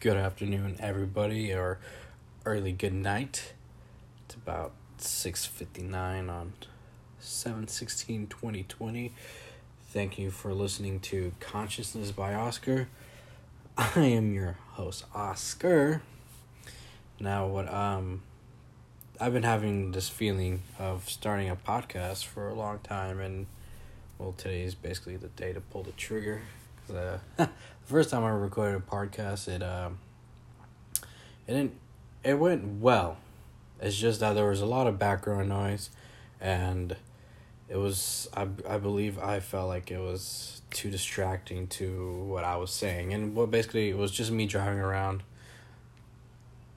good afternoon, everybody, or early good night. It's about 6.59 on 7-16-2020. Thank you for listening to Consciousness by Oscar. I am your host, Oscar. Now, what um, I've been having this feeling of starting a podcast for a long time, and well, today is basically the day to pull the trigger. Uh, the first time I recorded a podcast, it um, it didn't, it went well. It's just that there was a lot of background noise, and it was I I believe I felt like it was too distracting to what I was saying, and what basically it was just me driving around,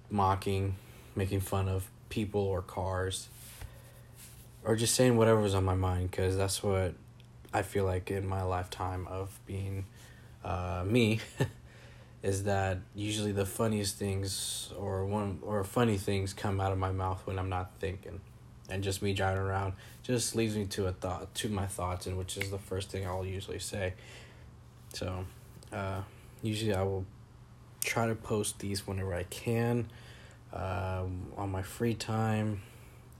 mocking, making fun of people or cars, or just saying whatever was on my mind because that's what I feel like in my lifetime of being uh, me is that usually the funniest things or one or funny things come out of my mouth when I'm not thinking, and just me driving around just leads me to a thought to my thoughts, and which is the first thing I'll usually say. So, uh, usually I will try to post these whenever I can, um, on my free time.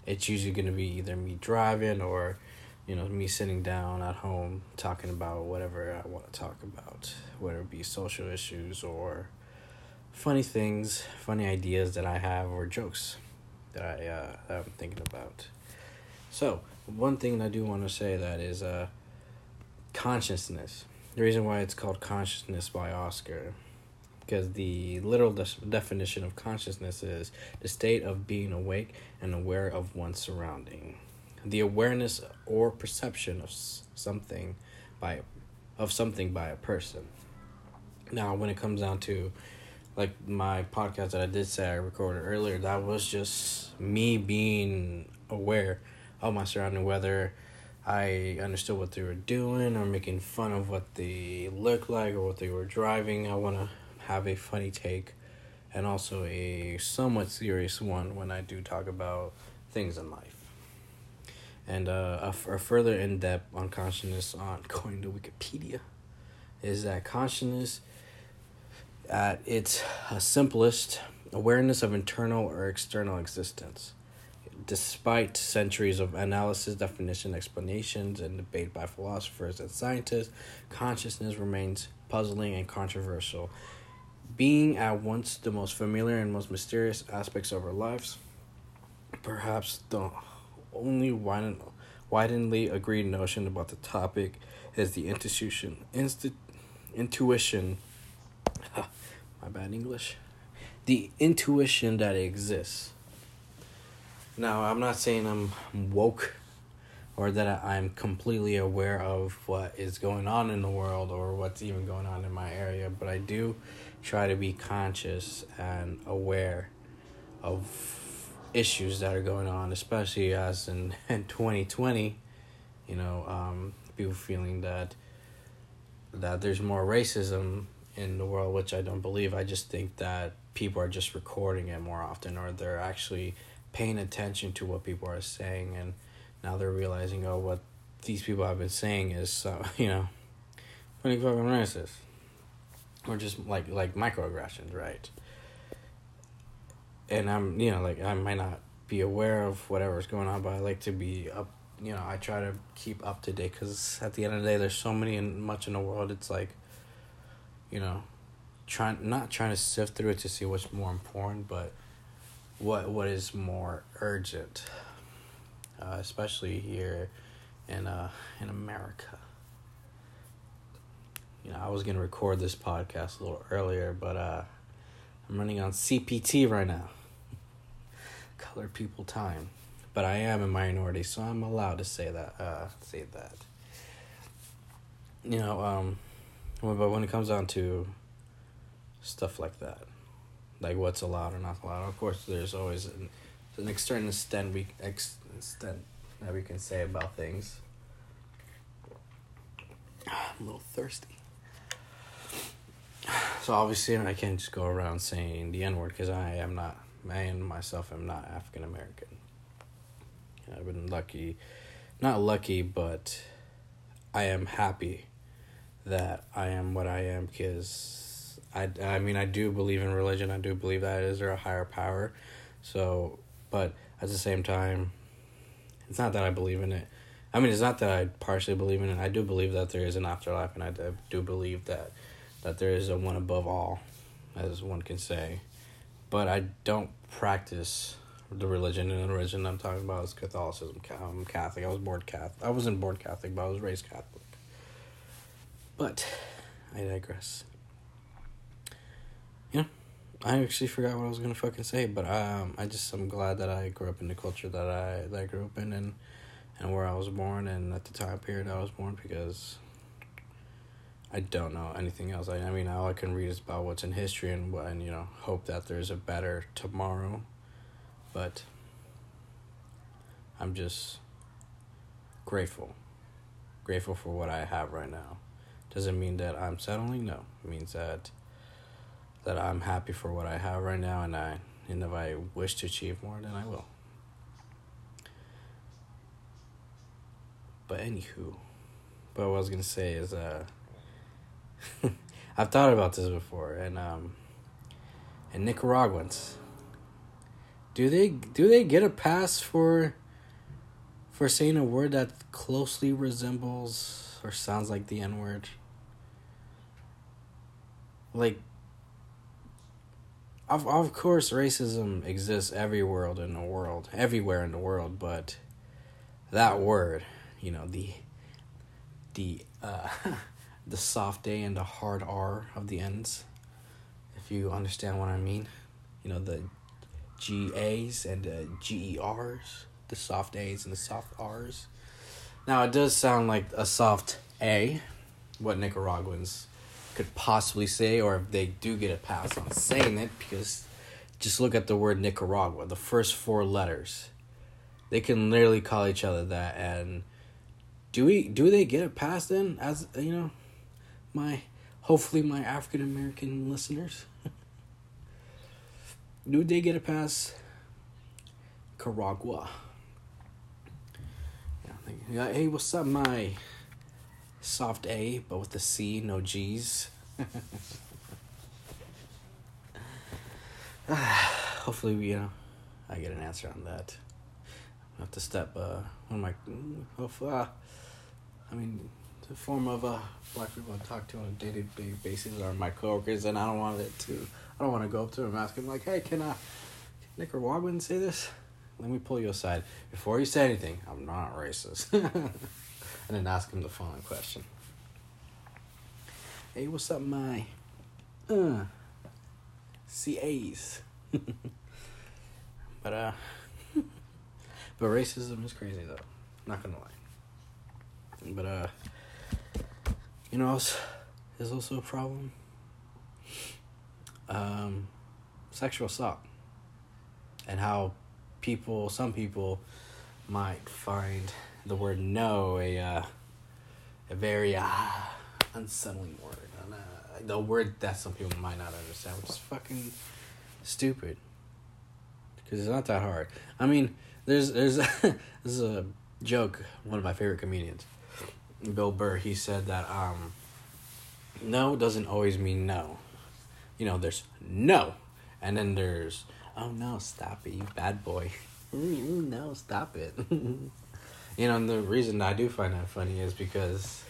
It's usually gonna be either me driving or you know, me sitting down at home talking about whatever I want to talk about, whether it be social issues or funny things, funny ideas that I have, or jokes that I uh, I'm thinking about. So one thing I do want to say that is uh, consciousness. The reason why it's called consciousness by Oscar, because the literal de- definition of consciousness is the state of being awake and aware of one's surrounding the awareness or perception of something by of something by a person. Now, when it comes down to like my podcast that I did say I recorded earlier, that was just me being aware of my surrounding, whether I understood what they were doing or making fun of what they looked like or what they were driving. I want to have a funny take and also a somewhat serious one when I do talk about things in life and uh, a, f- a further in depth on consciousness on going to Wikipedia is that consciousness at its uh, simplest awareness of internal or external existence. Despite centuries of analysis, definition, explanations, and debate by philosophers and scientists, consciousness remains puzzling and controversial. Being at once the most familiar and most mysterious aspects of our lives, perhaps the only widely agreed notion about the topic is the intuition, insti- intuition, my bad English, the intuition that exists. Now, I'm not saying I'm woke or that I'm completely aware of what is going on in the world or what's even going on in my area, but I do try to be conscious and aware of issues that are going on, especially as in, in 2020, you know, um, people feeling that that there's more racism in the world, which I don't believe. I just think that people are just recording it more often, or they're actually paying attention to what people are saying, and now they're realizing, oh, what these people have been saying is, uh, you know, pretty fucking racist, or just like like microaggressions, right? And I'm you know like I might not be aware of whatever's going on, but I like to be up. You know, I try to keep up to date because at the end of the day, there's so many and much in the world. It's like, you know, trying not trying to sift through it to see what's more important, but what what is more urgent, uh, especially here in uh in America. You know, I was gonna record this podcast a little earlier, but uh, I'm running on CPT right now Color people time. But I am a minority, so I'm allowed to say that. Uh, say that. You know, um, but when it comes down to stuff like that, like what's allowed or not allowed, of course, there's always an, an external extent we ex, extent that we can say about things. I'm a little thirsty. So obviously, I can't just go around saying the N word because I am not I and myself am not African American. I've been lucky, not lucky, but I am happy that I am what I am because I, I mean, I do believe in religion. I do believe that is there a higher power. So, but at the same time, it's not that I believe in it. I mean, it's not that I partially believe in it. I do believe that there is an afterlife, and I do believe that that there is a one above all, as one can say. But I don't practice the religion, and the religion I'm talking about is Catholicism. I'm Catholic. I was born Catholic. I wasn't born Catholic, but I was raised Catholic. But I digress. Yeah, I actually forgot what I was gonna fucking say, but um, I just I'm glad that I grew up in the culture that I that I grew up in and and where I was born and at the time period I was born because I don't know anything else. I, I mean, all I can read is about what's in history and and you know hope that there's a better tomorrow, but I'm just grateful, grateful for what I have right now. Doesn't mean that I'm settling. No, it means that that I'm happy for what I have right now, and I and if I wish to achieve more, then I will. But anywho, but what I was gonna say is, uh, I've thought about this before, and um, and Nicaraguans, do they do they get a pass for for saying a word that closely resembles or sounds like the N word? Like of of course racism exists everywhere in the world, everywhere in the world, but that word, you know, the the uh the soft A and the hard R of the ends. If you understand what I mean. You know, the G A's and the G E R's, the soft A's and the soft R's. Now it does sound like a soft A, what Nicaraguans could possibly say, or if they do get a pass on saying it, because just look at the word Nicaragua, the first four letters. They can literally call each other that, and do we do they get a pass then? As you know, my hopefully my African American listeners, do they get a pass? Nicaragua. Yeah, hey, what's up, my soft A, but with the C, no G's. Hopefully, we, you know, I get an answer on that. I have to step uh, one of my, uh, I mean, the form of uh, black people I talk to on a day basis are my coworkers, and I don't want it to, I don't want to go up to them and ask them, like, hey, can, uh, Nicaraguan say this? Let me pull you aside. Before you say anything, I'm not racist. and then ask him the following question. Hey, what's up, my uh CAs? but uh but racism is crazy though. Not gonna lie. But uh you know else is also a problem. Um sexual assault. And how people some people might find the word no a uh, a very uh, unsettling word. And, uh, the word that some people might not understand, which is fucking stupid. Because it's not that hard. I mean, there's there's this is a joke. One of my favorite comedians, Bill Burr. He said that um, no doesn't always mean no. You know, there's no, and then there's oh no, stop it, you bad boy. no, stop it. you know, and the reason I do find that funny is because,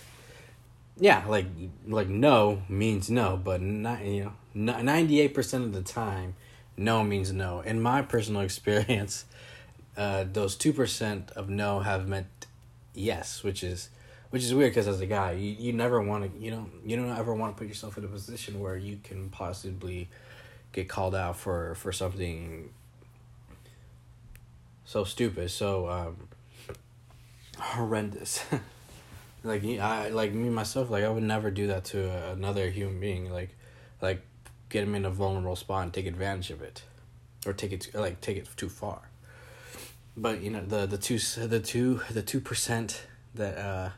yeah, like like no means no, but not you know ninety eight percent of the time, no means no. In my personal experience, uh, those two percent of no have meant yes, which is which is weird because as a guy, you, you never want to you know you don't ever want to put yourself in a position where you can possibly get called out for for something so stupid, so um, horrendous. like I like me myself, like I would never do that to another human being. Like, like get him in a vulnerable spot and take advantage of it, or take it to, like take it too far. But you know the the two the two the two percent that uh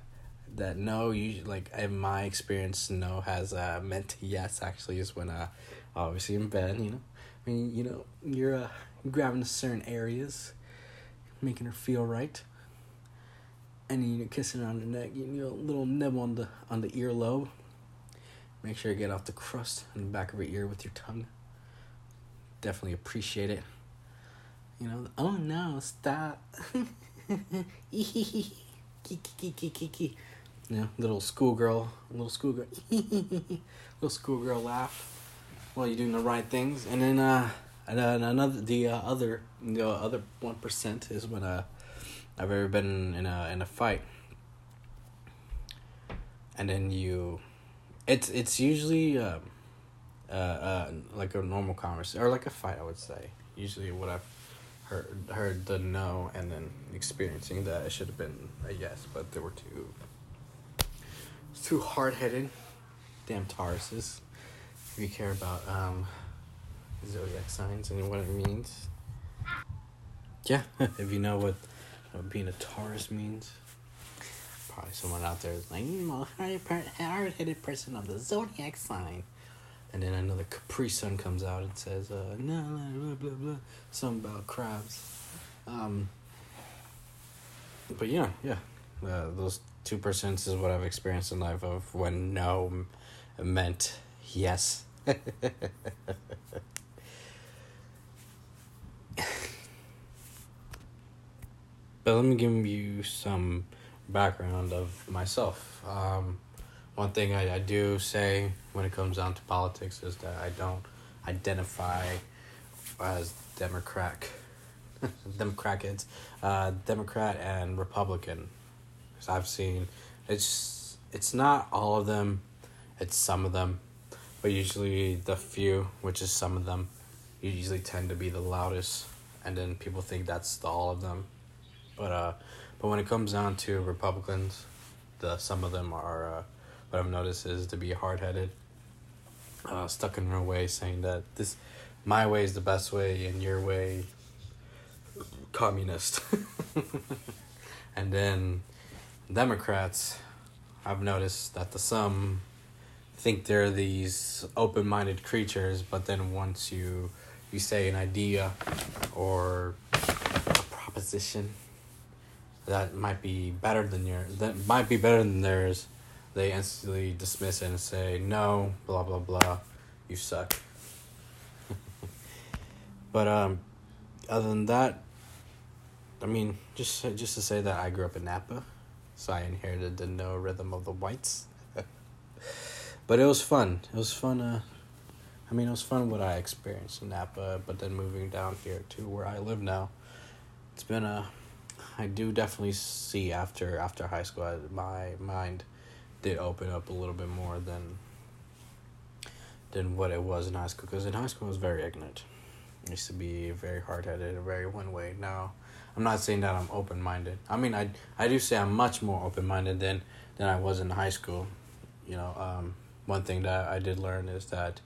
that no you like in my experience no has uh meant yes actually is when uh obviously in bed you know I mean you know you're uh grabbing certain areas making her feel right and you know, kissing her on the neck, you know, a little nib on the on the earlobe, Make sure you get off the crust on the back of her ear with your tongue. Definitely appreciate it. You know, oh no, stop. know, little schoolgirl, little schoolgirl, little schoolgirl laugh while you're doing the right things. And then, uh, and then another, the uh, other, the other one percent is when uh, I've ever been in a in a fight, and then you, it's it's usually um, uh, uh, like a normal conversation or like a fight. I would say usually what I've heard heard the no and then experiencing that it should have been a yes, but there were too too hard headed. Damn Tauruses. If you care about um, zodiac signs and what it means. Yeah, if you know what, being a Taurus means. Probably someone out there is like, you know, hard headed person of the zodiac sign. And then another Capri Sun comes out and says, uh, blah, blah, blah, something about crabs. Um, but yeah, yeah. Uh, those two percent is what I've experienced in life of when no meant yes. but let me give you some background of myself. Um, one thing I, I do say when it comes down to politics is that I don't identify as Democrat, Democrats, uh, Democrat and Republican. Because I've seen it's it's not all of them, it's some of them, but usually the few, which is some of them, usually tend to be the loudest, and then people think that's the all of them. But uh, but when it comes down to Republicans, the some of them are. Uh, what I've noticed is to be hard headed, uh, stuck in their way, saying that this, my way is the best way and your way, communist. and then Democrats, I've noticed that the some think they're these open minded creatures, but then once you you say an idea or a proposition that might be better than your that might be better than theirs they instantly dismiss it and say, no, blah, blah, blah, you suck. but um, other than that, I mean, just just to say that I grew up in Napa, so I inherited the no rhythm of the whites. but it was fun. It was fun. Uh, I mean, it was fun what I experienced in Napa, but then moving down here to where I live now, it's been a. I do definitely see after after high school, my mind did open up a little bit more than than what it was in high school. Because in high school, I was very ignorant. I used to be very hard headed, very one way. Now, I'm not saying that I'm open minded. I mean, I I do say I'm much more open minded than than I was in high school. You know, um, one thing that I did learn is that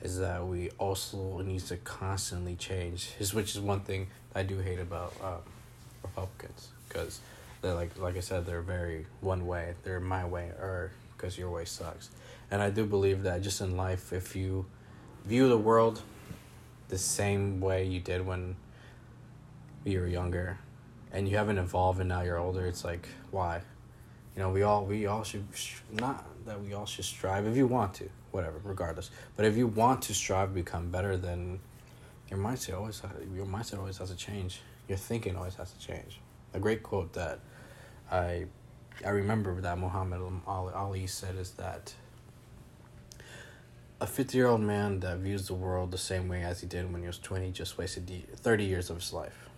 is that we also need to constantly change. Which is one thing I do hate about um, Republicans because they're like like I said, they're very one way. They're my way, or because your way sucks. And I do believe that just in life, if you view the world the same way you did when you were younger, and you haven't evolved, and now you're older, it's like why? You know, we all we all should not that we all should strive if you want to, whatever, regardless. But if you want to strive to become better, then your mindset always your mindset always has to change. Your thinking always has to change. A great quote that I I remember that Muhammad Ali said is that a 50 year old man that views the world the same way as he did when he was 20 just wasted 30 years of his life.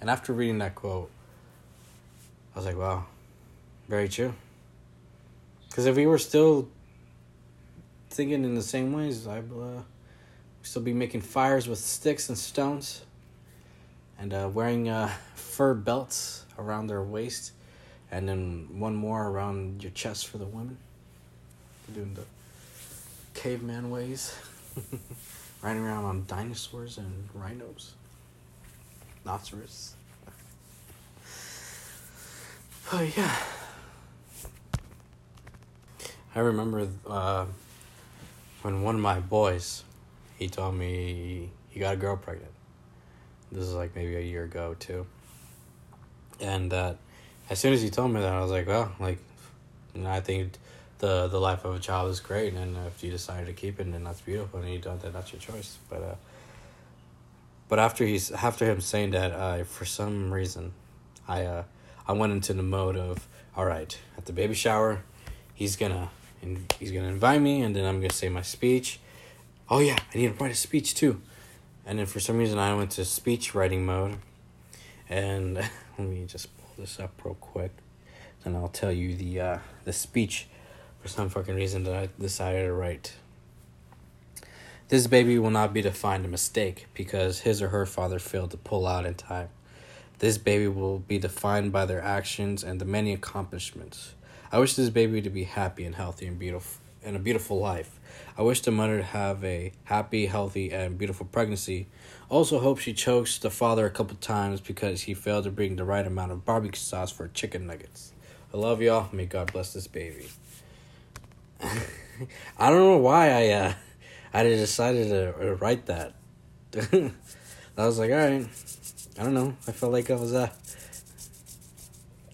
And after reading that quote, I was like, wow, very true. Because if we were still thinking in the same ways, I'd uh, still be making fires with sticks and stones and uh, wearing uh, fur belts around their waist and then one more around your chest for the women. Doing the caveman ways, riding around on dinosaurs and rhinos, rhinoceros. Oh yeah. I remember uh, when one of my boys, he told me he got a girl pregnant. This is like maybe a year ago too, and that as soon as he told me that, I was like, well, like, you know, I think the the life of a child is great, and if you decide to keep it, then that's beautiful, and you don't, then that's your choice. But uh, but after he's after him saying that, uh, for some reason, I uh, I went into the mode of all right at the baby shower, he's gonna and he's gonna invite me, and then I'm gonna say my speech. Oh yeah, I need to write a speech too, and then for some reason I went to speech writing mode, and let me just pull this up real quick, and I'll tell you the uh, the speech for some fucking reason that I decided to write. This baby will not be defined a mistake because his or her father failed to pull out in time. This baby will be defined by their actions and the many accomplishments. I wish this baby to be happy and healthy and beautiful and a beautiful life. I wish the mother to have a happy, healthy, and beautiful pregnancy. Also hope she chokes the father a couple times because he failed to bring the right amount of barbecue sauce for chicken nuggets. I love y'all. May God bless this baby. I don't know why I uh I decided to write that. I was like, all right. I don't know. I felt like I was uh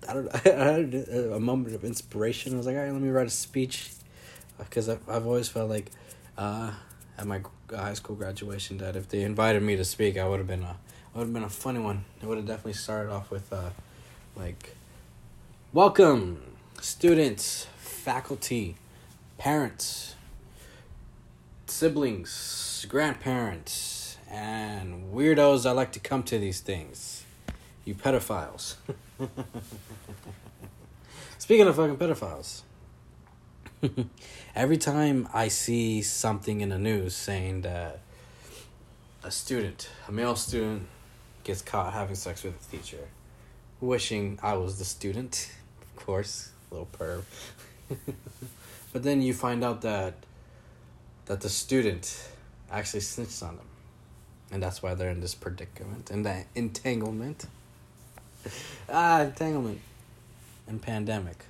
I don't I had a moment of inspiration. I was like, all right, let me write a speech because I've I've always felt like uh at my high school graduation that if they invited me to speak, I would have been a would have been a funny one. It would have definitely started off with uh like welcome students, faculty, parents, siblings, grandparents, and weirdos that like to come to these things. You pedophiles. Speaking of fucking pedophiles, every time I see something in the news saying that a student, a male student, gets caught having sex with a teacher, wishing I was the student, of course, little perv. But then you find out that that the student actually snitched on them. And that's why they're in this predicament and that entanglement. ah, entanglement and pandemic.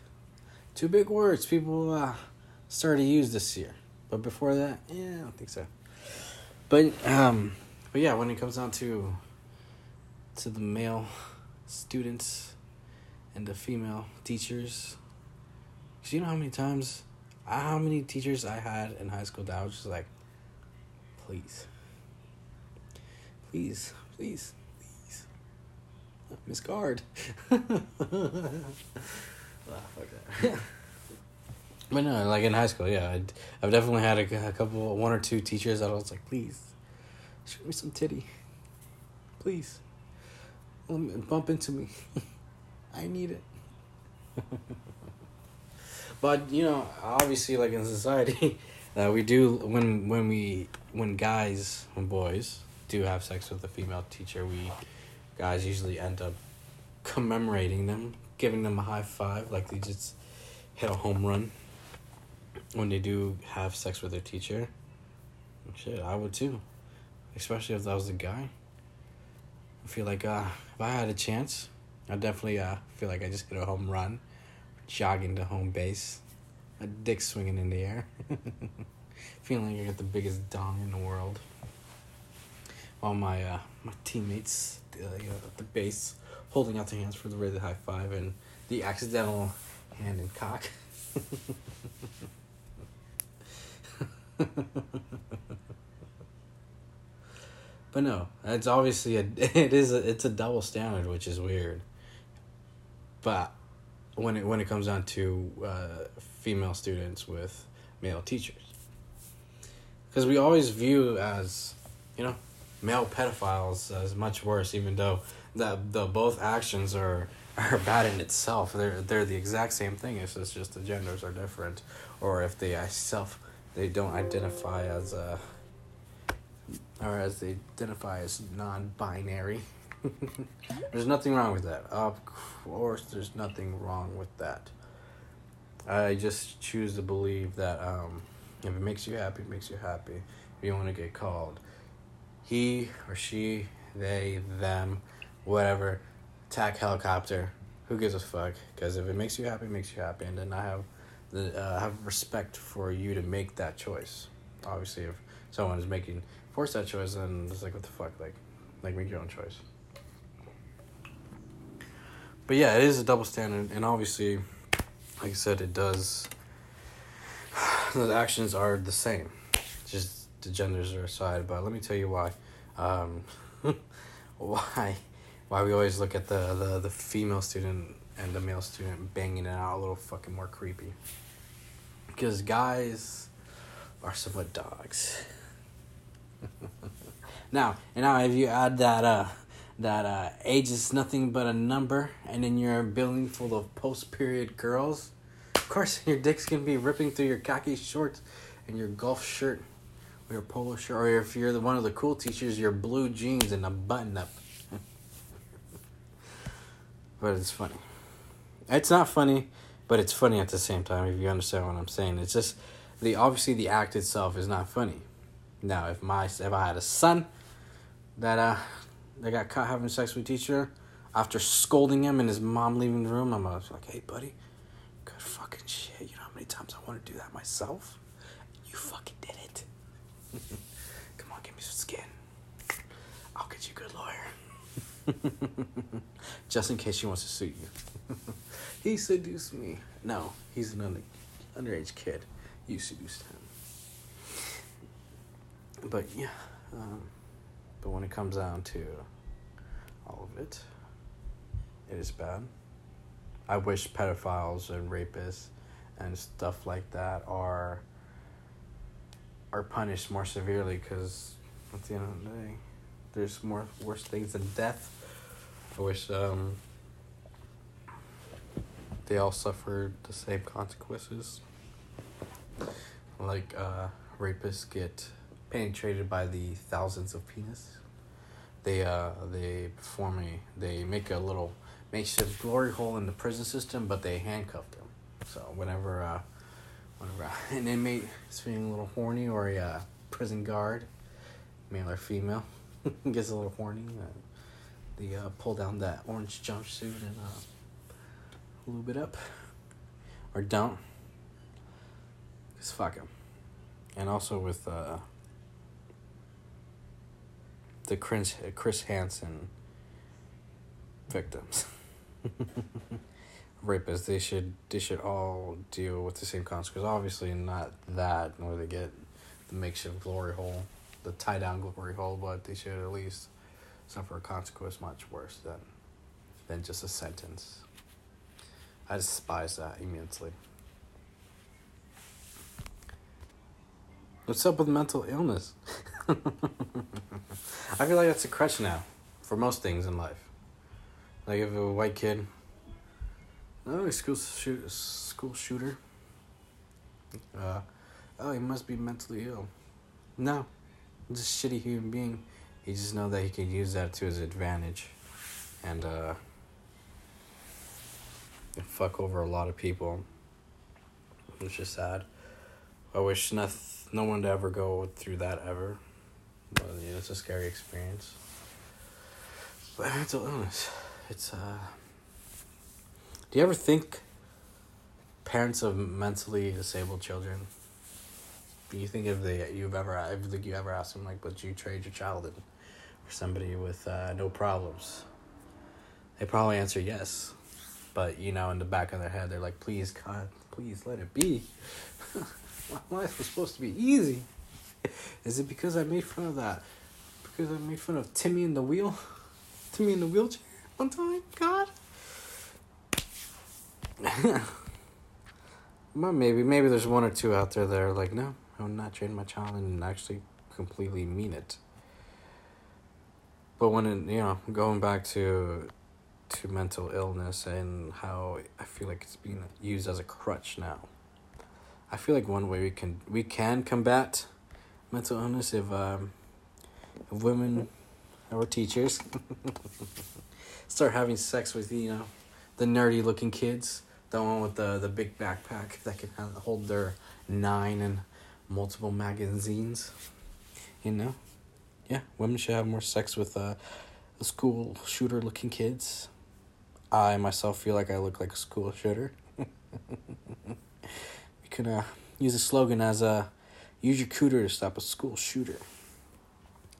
Two big words people uh, started to use this year. But before that, yeah, I don't think so. But um but yeah, when it comes down to to the male students and the female teachers, cause you know how many times how many teachers I had in high school that I was just like, please, please, please, please, Miss Guard. oh, but no, like in high school, yeah, I'd, I've definitely had a, a couple, one or two teachers that I was like, please, show me some titty, please, bump into me, I need it. But you know, obviously, like in society, uh, we do when when we when guys when boys do have sex with a female teacher, we guys usually end up commemorating them, giving them a high five, like they just hit a home run when they do have sex with their teacher. Shit, I would too, especially if that was a guy. I feel like uh, if I had a chance, I definitely uh, feel like I just hit a home run jogging to home base, a dick swinging in the air, feeling like I got the biggest dong in the world. While my uh, my teammates uh, at the base holding out their hands for the really high five and the accidental hand and cock. but no, it's obviously a it is a, it's a double standard, which is weird. But when it when it comes down to uh, female students with male teachers, because we always view as you know male pedophiles as much worse, even though that the both actions are are bad in itself. They're they're the exact same thing. It's just, just the genders are different, or if they self they don't identify as a or as they identify as non-binary. There's nothing wrong with that. Of course, there's nothing wrong with that. I just choose to believe that um, if it makes you happy, it makes you happy. If you want to get called he or she, they, them, whatever, attack helicopter, who gives a fuck? Because if it makes you happy, it makes you happy. And then I have the uh, have respect for you to make that choice. Obviously, if someone is making force that choice, then it's like what the fuck, like, like make your own choice. But yeah, it is a double standard, and obviously, like I said, it does the actions are the same. Just the genders are aside, but let me tell you why. Um, why why we always look at the, the, the female student and the male student banging it out a little fucking more creepy. Because guys are somewhat dogs. now, and now if you add that uh that uh age is nothing but a number and then you're a building full of post period girls, of course your dick's gonna be ripping through your khaki shorts and your golf shirt or your polo shirt or if you're the one of the cool teachers, your blue jeans and a button up. but it's funny. It's not funny, but it's funny at the same time if you understand what I'm saying. It's just the obviously the act itself is not funny. Now, if my if I had a son that uh that got caught having sex with teacher after scolding him and his mom leaving the room, I'm like, hey buddy, good fucking shit. You know how many times I want to do that myself? You fucking did it. Come on, give me some skin. I'll get you a good lawyer. Just in case she wants to sue you. he seduced me. No, he's an under, underage kid. You seduced him. But yeah, um, but when it comes down to all of it, it is bad. I wish pedophiles and rapists and stuff like that are are punished more severely because at the end of the day, there's more worse things than death. I wish um, they all suffered the same consequences. Like uh, rapists get penetrated by the thousands of penis. They uh they perform a they make a little makeshift glory hole in the prison system, but they handcuff them. So whenever uh whenever an inmate is feeling a little horny or a uh, prison guard, male or female, gets a little horny, uh, they uh, pull down that orange jumpsuit and uh, lube it up, or don't. Cause fuck him, and also with uh, the Chris Chris Hansen victims. Rapists, they should they should all deal with the same consequences. Obviously, not that nor they get the makeshift glory hole, the tie down glory hole, but they should at least suffer a consequence much worse than than just a sentence. I despise that immensely. What's up with mental illness? I feel like that's a crutch now for most things in life. Like if a white kid, oh, school shoot, school shooter. Uh, oh, he must be mentally ill. No, he's a shitty human being. He just know that he can use that to his advantage, and uh, fuck over a lot of people. Which is sad. I wish no one to ever go through that ever. But yeah, it's a scary experience. But mental illness, it's uh. Do you ever think parents of mentally disabled children? Do you think if they you've ever I think you ever asked them like, would you trade your child in for somebody with uh, no problems? They probably answer yes, but you know, in the back of their head, they're like, please God, please let it be. My life was supposed to be easy. Is it because I made fun of that? Because I made fun of Timmy in the wheel? Timmy in the wheelchair one time? God? well, maybe, maybe there's one or two out there that are like, no, I'm not training my child and actually completely mean it. But when it, you know, going back to to mental illness and how I feel like it's being used as a crutch now. I feel like one way we can we can combat mental illness if um, if women or teachers start having sex with you know the nerdy looking kids, the one with the the big backpack that can hold their nine and multiple magazines. You know, yeah, women should have more sex with uh, school shooter looking kids. I myself feel like I look like a school shooter. we could uh, use a slogan as a uh, use your cooter to stop a school shooter.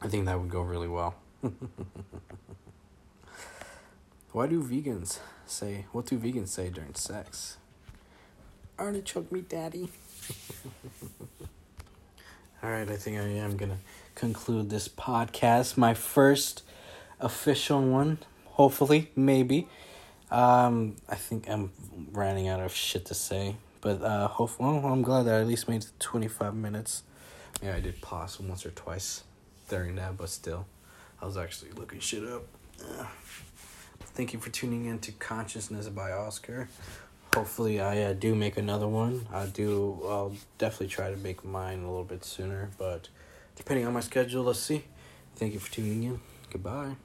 I think that would go really well. Why do vegans say, what do vegans say during sex? Artichoke me, daddy. All right, I think I am gonna conclude this podcast. My first official one, hopefully, maybe. Um, I think I'm running out of shit to say, but uh, hopefully, well, I'm glad that I at least made it twenty five minutes. Yeah, I did pause once or twice during that, but still, I was actually looking shit up. Uh, thank you for tuning in to Consciousness by Oscar hopefully I uh, do make another one. I do. I'll definitely try to make mine a little bit sooner, but depending on my schedule, let's see. Thank you for tuning in. Goodbye.